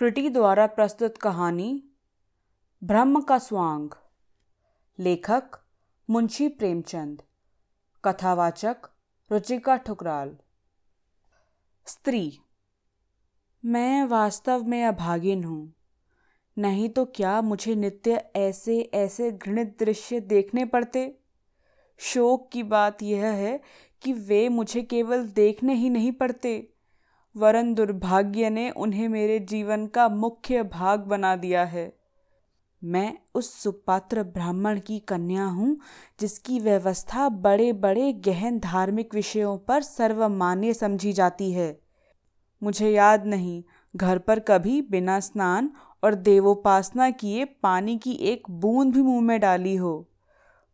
कृति द्वारा प्रस्तुत कहानी ब्रह्म का स्वांग। लेखक मुंशी प्रेमचंद। कथावाचक रुचिका ठुकराल। स्त्री। मैं वास्तव में अभागिन हूँ। नहीं तो क्या मुझे नित्य ऐसे ऐसे घृणित दृश्य देखने पड़ते? शोक की बात यह है कि वे मुझे केवल देखने ही नहीं पड़ते। वरन दुर्भाग्य ने उन्हें मेरे जीवन का मुख्य भाग बना दिया है। मैं उस सुपात्र ब्राह्मण की कन्या हूँ, जिसकी व्यवस्था बड़े बड़े गहन धार्मिक विषयों पर सर्वमान्य समझी जाती है। मुझे याद नहीं, घर पर कभी बिना स्नान और देवोपासना किए पानी की एक बूंद भी मुँह में डाली हो।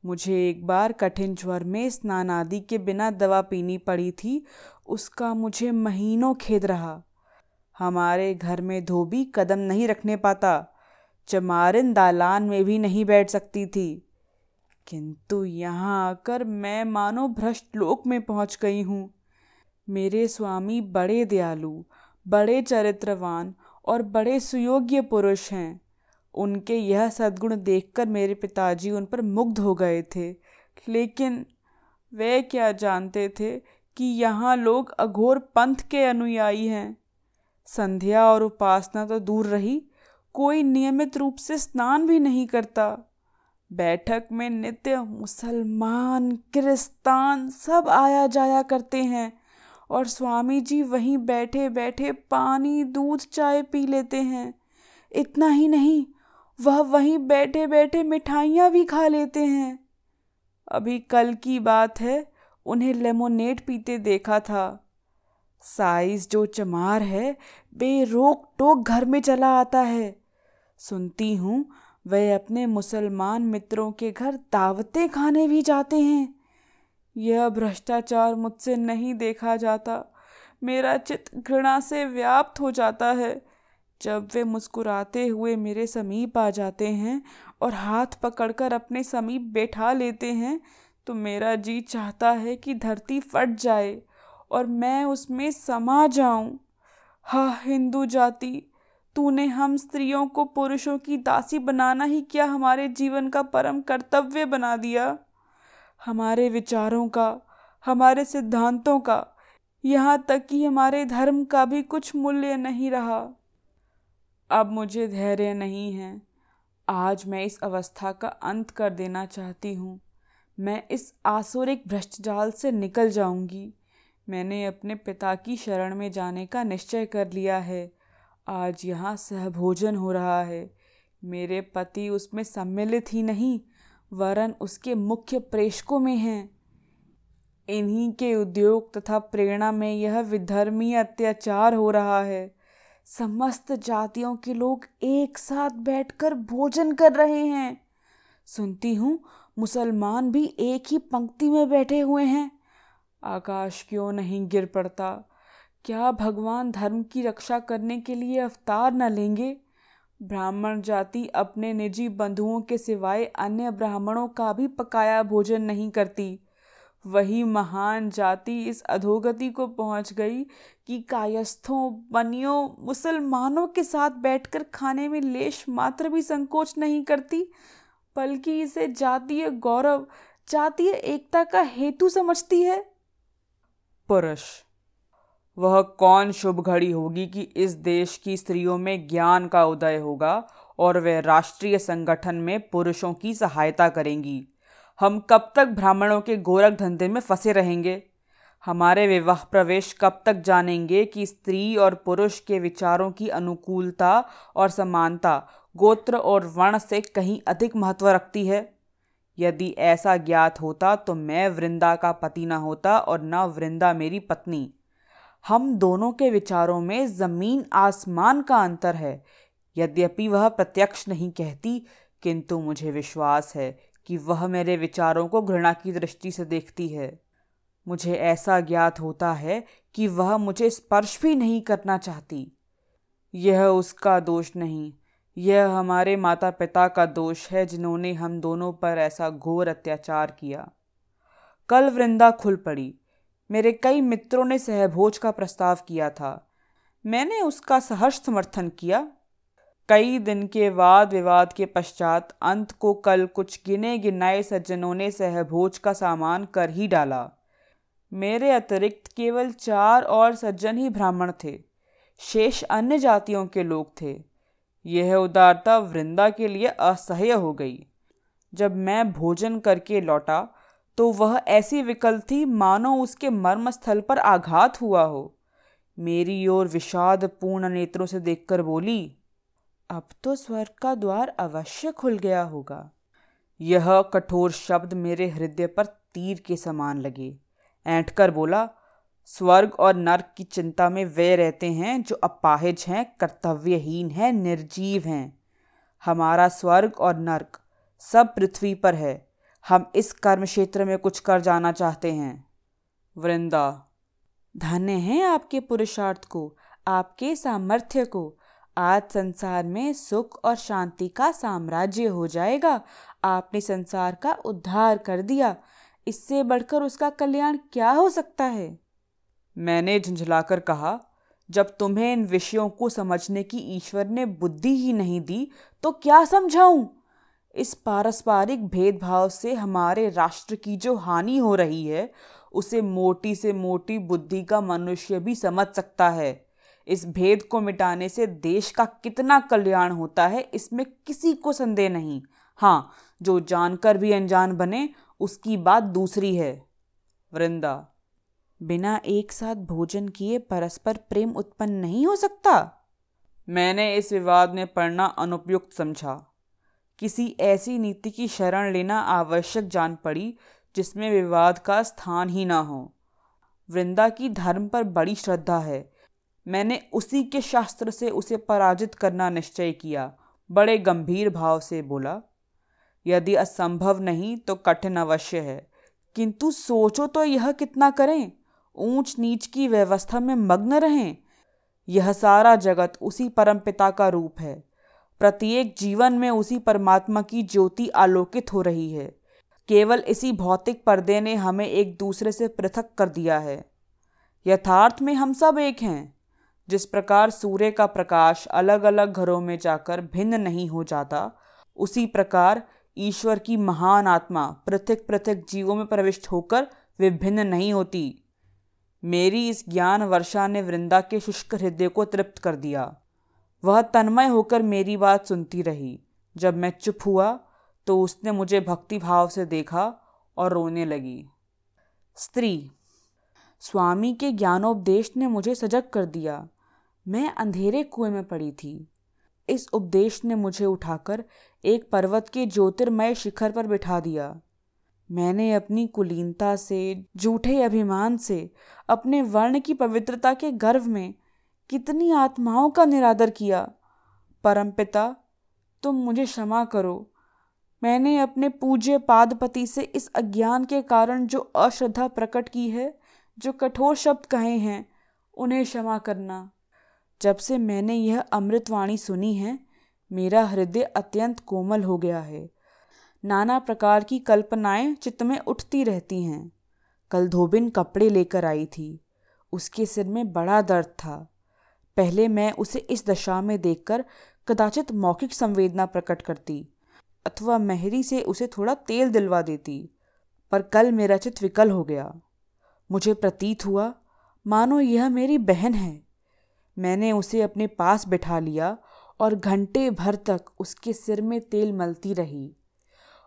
मुझे एक बार कठिन ज्वर में स्नान आदि के बिना दवा पीनी पड़ी थी उसका मुझे महीनों खेद रहा। हमारे घर में धोबी कदम नहीं रखने पाता। चमारिन दालान में भी नहीं बैठ सकती थी। किंतु यहाँ आकर मैं मानो भ्रष्ट लोक में पहुँच गई हूँ। मेरे स्वामी बड़े दयालु, बड़े चरित्रवान और बड़े सुयोग्य पुरुष हैं। उनके यह सद्गुण देखकर मेरे पिताजी उन पर मुग्ध हो गए थे। लेकिन वे क्या जानते थे कि यहाँ लोग अघोर पंथ के अनुयायी हैं। संध्या और उपासना तो दूर रही, कोई नियमित रूप से स्नान भी नहीं करता। बैठक में नित्य मुसलमान, क्रिस्तान सब आया जाया करते हैं और स्वामी जी वहीं बैठे बैठे पानी, दूध, चाय पी लेते हैं। इतना ही नहीं, वह वहीं बैठे बैठे मिठाइयाँ भी खा लेते हैं। अभी कल की बात है उन्हें लेमोनेड पीते देखा था। साइज़ जो चमार है, बेरोक टोक घर में चला आता है। सुनती हूँ वह अपने मुसलमान मित्रों के घर दावतें खाने भी जाते हैं। यह भ्रष्टाचार मुझसे नहीं देखा जाता। मेरा चित्त घृणा से व्याप्त हो जाता है। जब वे मुस्कुराते हुए मेरे समीप आ जाते हैं और हाथ पकड़कर अपने समीप बैठा लेते हैं तो मेरा जी चाहता है कि धरती फट जाए और मैं उसमें समा जाऊँ। हा, हिंदू जाति, तूने हम स्त्रियों को पुरुषों की दासी बनाना ही क्या हमारे जीवन का परम कर्तव्य बना दिया? हमारे विचारों का, हमारे सिद्धांतों का, यहाँ तक कि हमारे धर्म का भी कुछ मूल्य नहीं रहा। अब मुझे धैर्य नहीं है। आज मैं इस अवस्था का अंत कर देना चाहती हूँ। मैं इस आसुरिक भ्रष्टजाल से निकल जाऊँगी। मैंने अपने पिता की शरण में जाने का निश्चय कर लिया है। आज यहाँ सहभोजन हो रहा है। मेरे पति उसमें सम्मिलित ही नहीं, वरन उसके मुख्य प्रेषकों में हैं। इन्हीं के उद्योग तथा प्रेरणा में यह विधर्मी अत्याचार हो रहा है। समस्त जातियों के लोग एक साथ बैठकर भोजन कर रहे हैं। सुनती हूँ मुसलमान भी एक ही पंक्ति में बैठे हुए हैं। आकाश क्यों नहीं गिर पड़ता? क्या भगवान धर्म की रक्षा करने के लिए अवतार न लेंगे? ब्राह्मण जाति अपने निजी बंधुओं के सिवाय अन्य ब्राह्मणों का भी पकाया भोजन नहीं करती। वही महान जाति इस अधोगति को पहुँच गई कि कायस्थों, बनियों, मुसलमानों के साथ बैठकर खाने में लेश मात्र भी संकोच नहीं करती। बल्कि इसे जातीय गौरव, जातीय एकता का हेतु समझती है? पुरुष वह कौन शुभ घड़ी होगी कि इस देश की स्त्रियों में ज्ञान का उदय होगा और वे राष्ट्रीय संगठन में पुरुषों की सहायता करेंगी? हम कब तक ब्राह्मणों के गोरख धंधे में फंसे रहेंगे? हमारे विवाह प्रवेश कब तक जानेंगे कि स्त्री और पुरुष के विचारों की अनुकूलता और समानता गोत्र और वर्ण से कहीं अधिक महत्व रखती है। यदि ऐसा ज्ञात होता तो मैं वृंदा का पति ना होता और न वृंदा मेरी पत्नी। हम दोनों के विचारों में ज़मीन आसमान का अंतर है। यद्यपि वह प्रत्यक्ष नहीं कहती, किंतु मुझे विश्वास है कि वह मेरे विचारों को घृणा की दृष्टि से देखती है। मुझे ऐसा ज्ञात होता है कि वह मुझे स्पर्श भी नहीं करना चाहती। यह उसका दोष नहीं यह हमारे माता पिता का दोष है जिन्होंने हम दोनों पर ऐसा घोर अत्याचार किया। कल वृंदा खुल पड़ी। मेरे कई मित्रों ने सहभोज का प्रस्ताव किया था। मैंने उसका सहर्ष समर्थन किया। कई दिन के वाद विवाद के पश्चात अंत को कल कुछ गिने गिनाए सज्जनों ने सहभोज का सामान कर ही डाला। मेरे अतिरिक्त केवल चार और सज्जन ही ब्राह्मण थे। शेष अन्य जातियों के लोग थे। यह उदारता वृंदा के लिए असह्य हो गई। जब मैं भोजन करके लौटा तो वह ऐसी विकल थी मानो उसके मर्मस्थल पर आघात हुआ हो। मेरी ओर विषाद पूर्ण नेत्रों से देखकर बोली, अब तो स्वर्ग का द्वार अवश्य खुल गया होगा। यह कठोर शब्द मेरे हृदय पर तीर के समान लगे। ऐंठ कर बोला स्वर्ग और नर्क की चिंता में वे रहते हैं जो अपाहिज हैं, कर्तव्यहीन हैं, निर्जीव हैं। हमारा स्वर्ग और नर्क सब पृथ्वी पर है। हम इस कर्म क्षेत्र में कुछ कर जाना चाहते हैं। वृंदा। धन्य हैं आपके पुरुषार्थ को, आपके सामर्थ्य को। आज संसार में सुख और शांति का साम्राज्य हो जाएगा। आपने संसार का उद्धार कर दिया। इससे बढ़कर उसका कल्याण क्या हो सकता है? मैंने झुंझलाकर कहा, जब तुम्हें इन विषयों को समझने की ईश्वर ने बुद्धि ही नहीं दी तो क्या समझाऊं? इस पारस्परिक भेदभाव से हमारे राष्ट्र की जो हानि हो रही है, उसे मोटी से मोटी बुद्धि का मनुष्य भी समझ सकता है। इस भेद को मिटाने से देश का कितना कल्याण होता है, इसमें किसी को संदेह नहीं। हाँ जो जानकर भी अनजान बने, उसकी बात दूसरी है। वृंदा बिना एक साथ भोजन किए परस्पर प्रेम उत्पन्न नहीं हो सकता? मैंने इस विवाद में पढ़ना अनुपयुक्त समझा। किसी ऐसी नीति की शरण लेना आवश्यक जान पड़ी जिसमें विवाद का स्थान ही ना हो। वृंदा की धर्म पर बड़ी श्रद्धा है। मैंने उसी के शास्त्र से उसे पराजित करना निश्चय किया। बड़े गंभीर भाव से बोला, यदि असंभव नहीं तो कठिन अवश्य है। किंतु सोचो तो यह कितना करें। ऊंच नीच की व्यवस्था में मग्न रहें। यह सारा जगत उसी परम पिता का रूप है। प्रत्येक जीवन में उसी परमात्मा की ज्योति आलोकित हो रही है। केवल इसी भौतिक पर्दे ने हमें एक दूसरे से पृथक कर दिया है। यथार्थ में हम सब एक हैं। जिस प्रकार सूर्य का प्रकाश अलग अलग घरों में जाकर भिन्न नहीं हो जाता, उसी प्रकार ईश्वर की महान आत्मा पृथक पृथक जीवों में प्रविष्ट होकर विभिन्न नहीं होती। मेरी इस ज्ञान वर्षा ने वृंदा के शुष्क हृदय को तृप्त कर दिया। वह तन्मय होकर मेरी बात सुनती रही। जब मैं चुप हुआ तो उसने मुझे भक्ति भाव से देखा और रोने लगी। स्त्री, स्वामी के ज्ञानोपदेश ने मुझे सजग कर दिया। मैं अंधेरे कुएँ में पड़ी थी। इस उपदेश ने मुझे उठाकर एक पर्वत के ज्योतिर्मय शिखर पर बिठा दिया। मैंने अपनी कुलीनता से, झूठे अभिमान से, अपने वर्ण की पवित्रता के गर्व में कितनी आत्माओं का निरादर किया। परमपिता, तुम मुझे क्षमा करो। मैंने अपने पूज्य पादपति से इस अज्ञान के कारण जो अश्रद्धा प्रकट की है, जो कठोर शब्द कहे हैं, उन्हें क्षमा करना। जब से मैंने यह अमृतवाणी सुनी है, मेरा हृदय अत्यंत कोमल हो गया है। नाना प्रकार की कल्पनाएँ चित्त में उठती रहती हैं। कल धोबिन कपड़े लेकर आई थी। उसके सिर में बड़ा दर्द था। पहले मैं उसे इस दशा में देखकर कदाचित मौखिक संवेदना प्रकट करती, अथवा मेहरी से उसे थोड़ा तेल दिलवा देती, पर कल मेरा चित विकल हो गया। मुझे प्रतीत हुआ, मानो यह मेरी बहन है। मैंने उसे अपने पास बिठा लिया और घंटे भर तक उसके सिर में तेल मलती रही।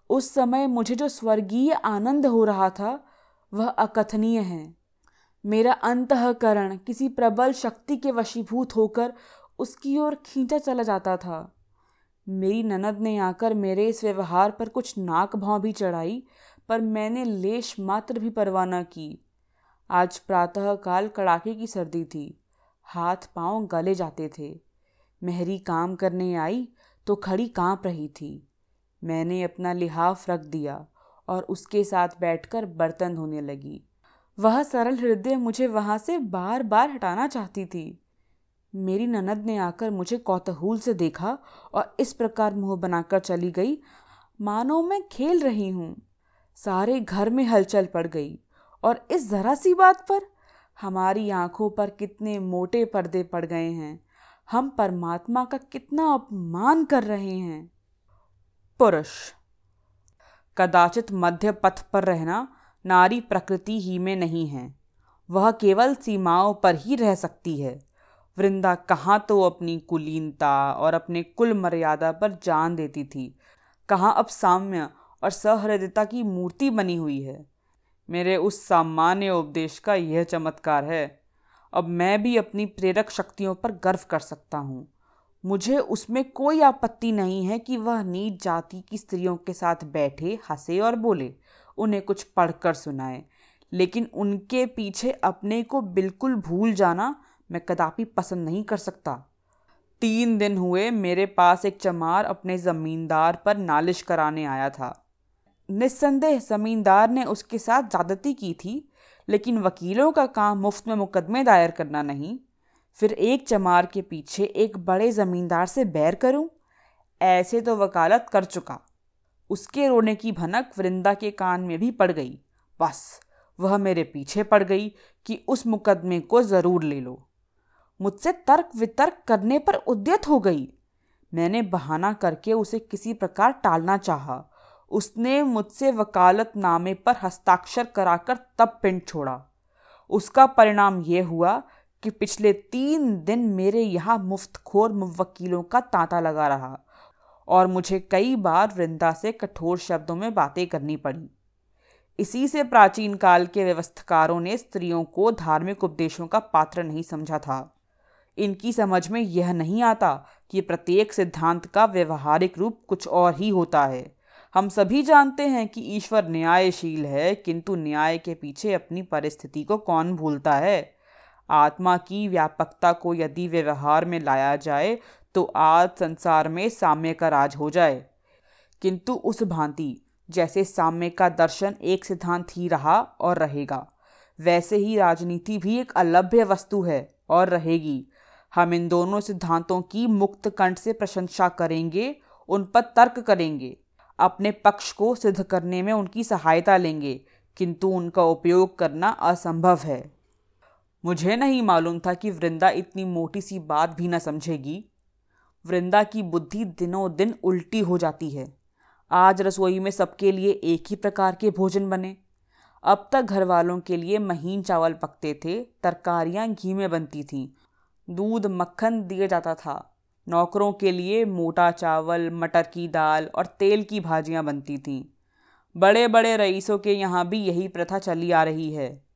उस समय मुझे जो स्वर्गीय आनंद हो रहा था, वह अकथनीय है। मेरा अंतकरण किसी प्रबल शक्ति के वशीभूत होकर उसकी ओर खींचा चला जाता था। मेरी ननद ने आकर मेरे इस व्यवहार पर कुछ नाक भाव भी चढ़ाई, पर मैंने लेश मात्र भी परवाह न की। आज प्रातः काल कड़ाके की सर्दी थी, हाथ पाँव गले जाते थे। मेहरी काम करने आई तो खड़ी काँप रही थी। मैंने अपना लिहाफ रख दिया और उसके साथ बैठकर बर्तन धोने लगी। वह सरल हृदय मुझे वहाँ से बार बार हटाना चाहती थी। मेरी ननद ने आकर मुझे कौतूहल से देखा और इस प्रकार मुँह बनाकर चली गई। मानो मैं खेल रही हूँ। सारे घर में हलचल पड़ गई और इस जरा सी बात पर हमारी आँखों पर कितने मोटे पर्दे पड़ गए हैं। हम परमात्मा का कितना अपमान कर रहे हैं। पुरुष। कदाचित मध्य पथ पर रहना नारी प्रकृति ही में नहीं है। वह केवल सीमाओं पर ही रह सकती है। वृंदा कहाँ तो अपनी कुलीनता और अपने कुल मर्यादा पर जान देती थी। कहाँ अब साम्य और सहृदयता की मूर्ति बनी हुई है। मेरे उस सामान्य उपदेश का यह चमत्कार है। अब मैं भी अपनी प्रेरक शक्तियों पर गर्व कर सकता हूँ। मुझे उसमें कोई आपत्ति नहीं है कि वह नीच जाति की स्त्रियों के साथ बैठे, हंसे और बोले, उन्हें कुछ पढ़कर सुनाए। लेकिन उनके पीछे अपने को बिल्कुल भूल जाना मैं कदापि पसंद नहीं कर सकता। तीन दिन हुए मेरे पास एक चमार अपने ज़मींदार पर नालिश कराने आया था। निस्संदेह ज़मींदार ने उसके साथ ज़्यादती की थी, लेकिन वकीलों का काम मुफ़्त में मुकदमे दायर करना नहीं। फिर एक चमार के पीछे एक बड़े ज़मींदार से बैर करूँ? ऐसे तो वकालत कर चुका। उसके रोने की भनक वृंदा के कान में भी पड़ गई। बस, वह मेरे पीछे पड़ गई कि उस मुकदमे को ज़रूर ले लो। मुझसे तर्क वितर्क करने पर उद्यत हो गई। मैंने बहाना करके उसे किसी प्रकार टालना चाहा। उसने मुझसे वकालतनामे पर हस्ताक्षर कराकर तब पिंड छोड़ा। उसका परिणाम यह हुआ कि पिछले तीन दिन मेरे यहाँ मुफ्तखोर वकीलों का तांता लगा रहा और मुझे कई बार वृंदा से कठोर शब्दों में बातें करनी पड़ी। इसी से प्राचीन काल के व्यवस्थकारों ने स्त्रियों को धार्मिक उपदेशों का पात्र नहीं समझा था। इनकी समझ में यह नहीं आता कि प्रत्येक सिद्धांत का व्यवहारिक रूप कुछ और ही होता है। हम सभी जानते हैं कि ईश्वर न्यायशील है, किंतु न्याय के पीछे अपनी परिस्थिति को कौन भूलता है? आत्मा की व्यापकता को यदि व्यवहार में लाया जाए तो आज संसार में साम्य का राज हो जाए। किंतु उस भांति, जैसे साम्य का दर्शन एक सिद्धांत ही रहा और रहेगा, वैसे ही राजनीति भी एक अलभ्य वस्तु है और रहेगी। हम इन दोनों सिद्धांतों की मुक्त कंठ से प्रशंसा करेंगे, उन पर तर्क करेंगे, अपने पक्ष को सिद्ध करने में उनकी सहायता लेंगे, किंतु उनका उपयोग करना असंभव है। मुझे नहीं मालूम था कि वृंदा इतनी मोटी सी बात भी न समझेगी। वृंदा की बुद्धि दिनों दिन उल्टी हो जाती है। आज रसोई में सबके लिए एक ही प्रकार के भोजन बने। अब तक घर वालों के लिए महीन चावल पकते थे, तरकारियाँ घी में बनती थीं। दूध मक्खन दिया जाता था। नौकरों के लिए मोटा चावल, मटर की दाल और तेल की भाजियाँ बनती थीं। बड़े बड़े रईसों के यहाँ भी यही प्रथा चली आ रही है।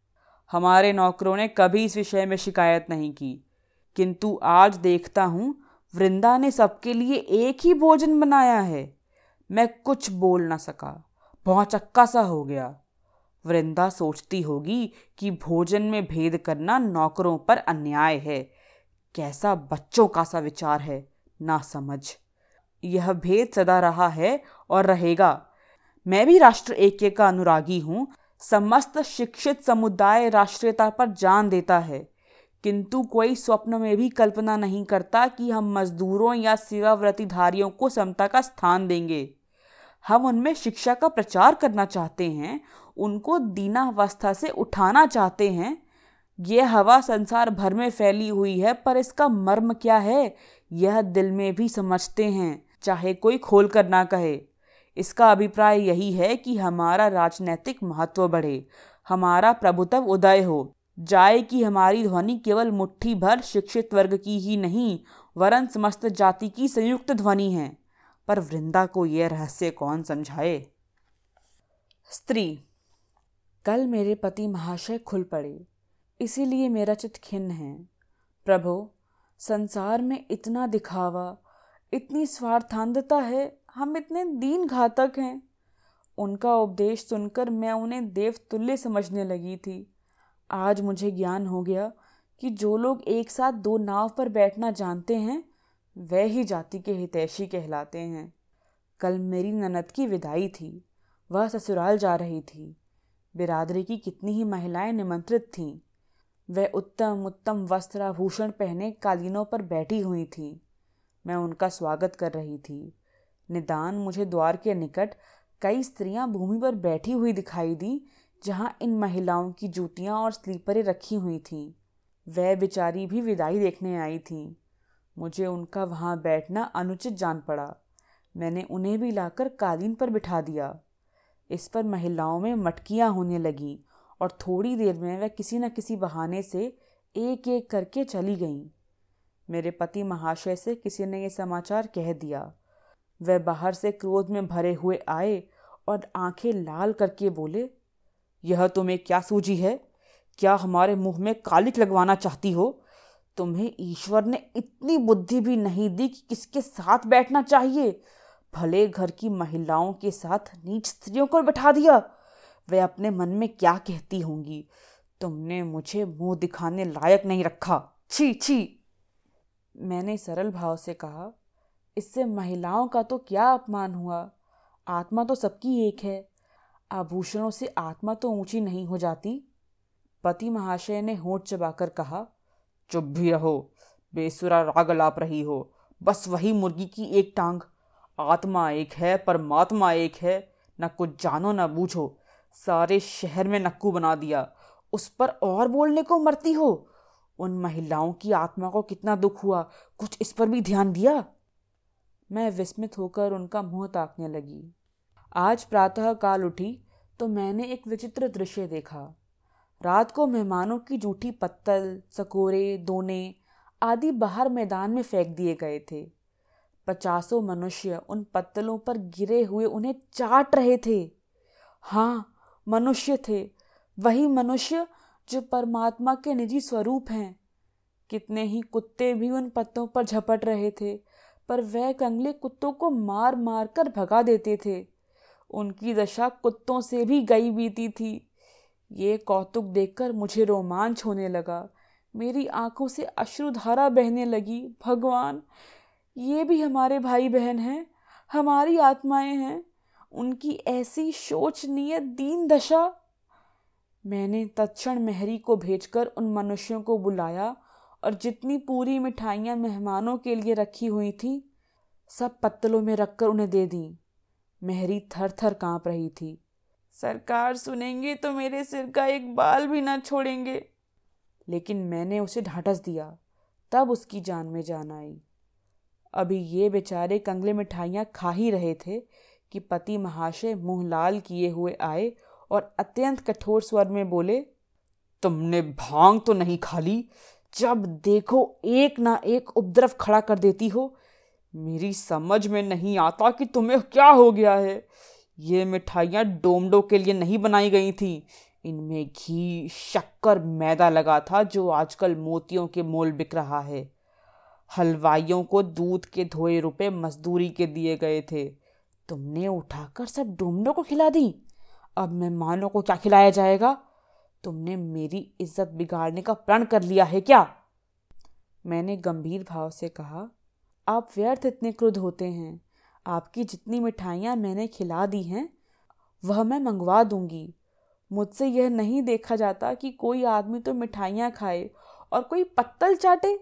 हमारे नौकरों ने कभी इस विषय में शिकायत नहीं की। किंतु आज देखता हूँ, वृंदा ने सबके लिए एक ही भोजन बनाया है। मैं कुछ बोल ना सका। बहुत चक्का सा हो गया। वृंदा सोचती होगी कि भोजन में भेद करना नौकरों पर अन्याय है। कैसा बच्चों का सा विचार है, ना समझ। यह भेद सदा रहा है और रहेगा। मैं भी राष्ट्र ऐक्य का अनुरागी हूँ समस्त शिक्षित समुदाय राष्ट्रीयता पर जान देता है। किंतु कोई स्वप्न में भी कल्पना नहीं करता कि हम मजदूरों या सेवाव्रतिधारियों को समता का स्थान देंगे। हम उनमें शिक्षा का प्रचार करना चाहते हैं, उनको दीनावस्था से उठाना चाहते हैं। ये हवा संसार भर में फैली हुई है, पर इसका मर्म क्या है, यह दिल में भी समझते हैं, चाहे कोई खोल कर ना कहे। इसका अभिप्राय यही है कि हमारा राजनैतिक महत्व बढ़े, हमारा प्रभुत्व उदय हो। जाए कि हमारी ध्वनि केवल मुट्ठी भर शिक्षित वर्ग की ही नहीं, वरन समस्त जाति की संयुक्त ध्वनि है। पर वृंदा को यह रहस्य कौन समझाए? स्त्री, कल मेरे पति महाशय खुल पड़े, इसीलिए मेरा चित खिन्न है। प्रभु, संसार में इतना दिखावा, इतनी स्वार्थांधता है हम इतने दीन घातक हैं। उनका उपदेश सुनकर मैं उन्हें देवतुल्य समझने लगी थी। आज मुझे ज्ञान हो गया कि जो लोग एक साथ दो नाव पर बैठना जानते हैं, वह ही जाति के हितैषी कहलाते हैं। कल मेरी ननद की विदाई थी। वह ससुराल जा रही थी। बिरादरी की कितनी ही महिलाएँ निमंत्रित थीं। वह उत्तम उत्तम वस्त्राभूषण पहने कालीनों पर बैठी हुई थी। मैं उनका स्वागत कर रही थी। निदान मुझे द्वार के निकट कई स्त्रियाँ भूमि पर बैठी हुई दिखाई दी, जहाँ इन महिलाओं की जूतियाँ और स्लीपरें रखी हुई थीं। वह बेचारी भी विदाई देखने आई थीं। मुझे उनका वहाँ बैठना अनुचित जान पड़ा। मैंने उन्हें भी लाकर कालीन पर बिठा दिया। इस पर महिलाओं में मटकियाँ होने लगीं और थोड़ी देर में वह किसी न किसी बहाने से एक एक करके चली गईं। मेरे पति महाशय से किसी ने यह समाचार कह दिया। वह बाहर से क्रोध में भरे हुए आए और आँखें लाल करके बोले, यह तुम्हें क्या सूझी है? क्या हमारे मुँह में कालिक लगवाना चाहती हो? तुम्हें ईश्वर ने इतनी बुद्धि भी नहीं दी कि किसके साथ बैठना चाहिए? भले घर की महिलाओं के साथ नीच स्त्रियों को बैठा दिया। वे अपने मन में क्या कहती होंगी? तुमने मुझे मुँह दिखाने लायक नहीं रखा। छी छी। मैंने सरल भाव से कहा इससे महिलाओं का तो क्या अपमान हुआ? आत्मा तो सबकी एक है। आभूषणों से आत्मा तो ऊँची नहीं हो जाती। पति महाशय ने होठ चबाकर कहा, चुप भी रहो। बेसुरा राग लाप रही हो। बस वही मुर्गी की एक टांग। आत्मा एक है, परमात्मा एक है। न कुछ जानो, न बूझो। सारे शहर में नक्कू बना दिया। उस पर और बोलने को मरती हो? उन महिलाओं की आत्मा को कितना दुख हुआ। कुछ इस पर भी ध्यान दिया? मैं विस्मित होकर उनका मुँह ताकने लगी। आज प्रातः काल उठी तो मैंने एक विचित्र दृश्य देखा। रात को मेहमानों की जूठी पत्तल, सकोरे, दोने आदि बाहर मैदान में फेंक दिए गए थे। पचासों मनुष्य उन पत्तलों पर गिरे हुए उन्हें चाट रहे थे। हाँ मनुष्य थे। वही मनुष्य जो परमात्मा के निजी स्वरूप हैं। कितने ही कुत्ते भी उन पत्तों पर झपट रहे थे। पर वह कंगले कुत्तों को मार मार कर भगा देते थे। उनकी दशा कुत्तों से भी गई बीती थी। ये कौतुक देखकर मुझे रोमांच होने लगा। मेरी आँखों से अश्रुधारा बहने लगी। भगवान, ये भी हमारे भाई बहन हैं, हमारी आत्माएँ हैं, उनकी ऐसी शोचनीय दीन दशा। मैंने तत्क्षण मेहरी को भेजकर उन मनुष्यों को बुलाया और जितनी पूरी मिठाइयाँ मेहमानों के लिए रखी हुई थी, सब पत्तलों में रखकर उन्हें दे दी। मेहरी थर थर काँप रही थी। सरकार सुनेंगे तो मेरे सिर का एक बाल भी ना छोड़ेंगे। लेकिन मैंने उसे ढांटस दिया, तब उसकी जान में जान आई। अभी ये बेचारे कंगले मिठाइयाँ खा ही रहे थे कि पति महाशय मुँह लाल किए हुए आए और अत्यंत कठोर स्वर में बोले, तुमने भाँग तो नहीं खाली जब देखो एक ना एक उपद्रव खड़ा कर देती हो, मेरी समझ में नहीं आता कि तुम्हें क्या हो गया है। ये मिठाइयाँ डोमडो के लिए नहीं बनाई गई थी। इनमें घी, शक्कर, मैदा लगा था जो आजकल मोतियों के मोल बिक रहा है। हलवाइयों को दूध के धोए रुपए मजदूरी के दिए गए थे। तुमने उठाकर सब डोमडो को खिला दी। अब मेहमानों को क्या खिलाया जाएगा? तुमने मेरी इज़्ज़त बिगाड़ने का प्रण कर लिया है क्या? मैंने गंभीर भाव से कहा, आप व्यर्थ इतने क्रुद्ध होते हैं। आपकी जितनी मिठाइयाँ मैंने खिला दी हैं, वह मैं मंगवा दूँगी। मुझसे यह नहीं देखा जाता कि कोई आदमी तो मिठाइयाँ खाए और कोई पत्तल चाटे।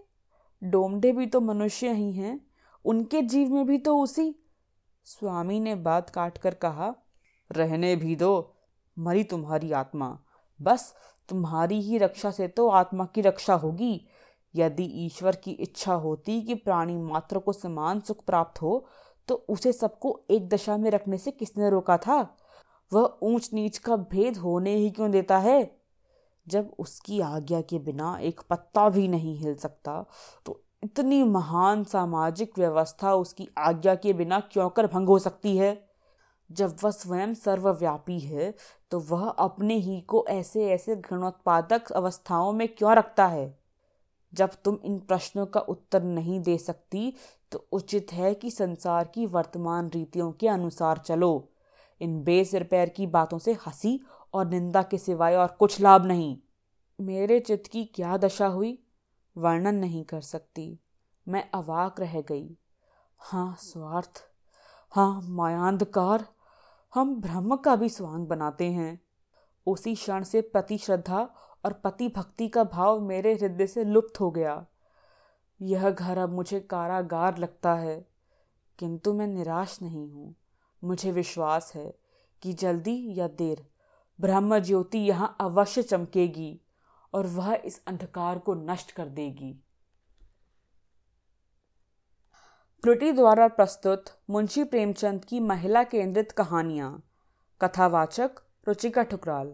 डोमडे भी तो मनुष्य ही हैं, उनके जीव में भी तो उसी। स्वामी ने बात काट कर कहा, रहने भी दो, मरी तुम्हारी आत्मा। बस तुम्हारी ही रक्षा से तो आत्मा की रक्षा होगी। यदि ईश्वर की इच्छा होती कि प्राणी मात्र को समान सुख प्राप्त हो तो उसे सबको एक दशा में रखने से किसने रोका था? वह ऊंच नीच का भेद होने ही क्यों देता है? जब उसकी आज्ञा के बिना एक पत्ता भी नहीं हिल सकता तो इतनी महान सामाजिक व्यवस्था उसकी आज्ञा के बिना क्यों कर भंग हो सकती है? जब वह स्वयं सर्वव्यापी है तो वह अपने ही को ऐसे ऐसे घृणोत्पादक अवस्थाओं में क्यों रखता है? जब तुम इन प्रश्नों का उत्तर नहीं दे सकती तो उचित है कि संसार की वर्तमान रीतियों के अनुसार चलो। इन बेसिर पैर की बातों से हँसी और निंदा के सिवाय और कुछ लाभ नहीं। मेरे चित्त की क्या दशा हुई? वर्णन नहीं कर सकती। मैं अवाक रह गई। हाँ स्वार्थ। हाँ मायांधकार। हम ब्रह्म का भी स्वांग बनाते हैं। उसी क्षण से पति श्रद्धा और पति भक्ति का भाव मेरे हृदय से लुप्त हो गया। यह घर अब मुझे कारागार लगता है, किंतु मैं निराश नहीं हूँ। मुझे विश्वास है कि जल्दी या देर ब्रह्म ज्योति यहाँ अवश्य चमकेगी और वह इस अंधकार को नष्ट कर देगी। त्रुटि द्वारा प्रस्तुत मुंशी प्रेमचंद की महिला केंद्रित कहानियाँ। कथावाचक रुचिका ठुकराल।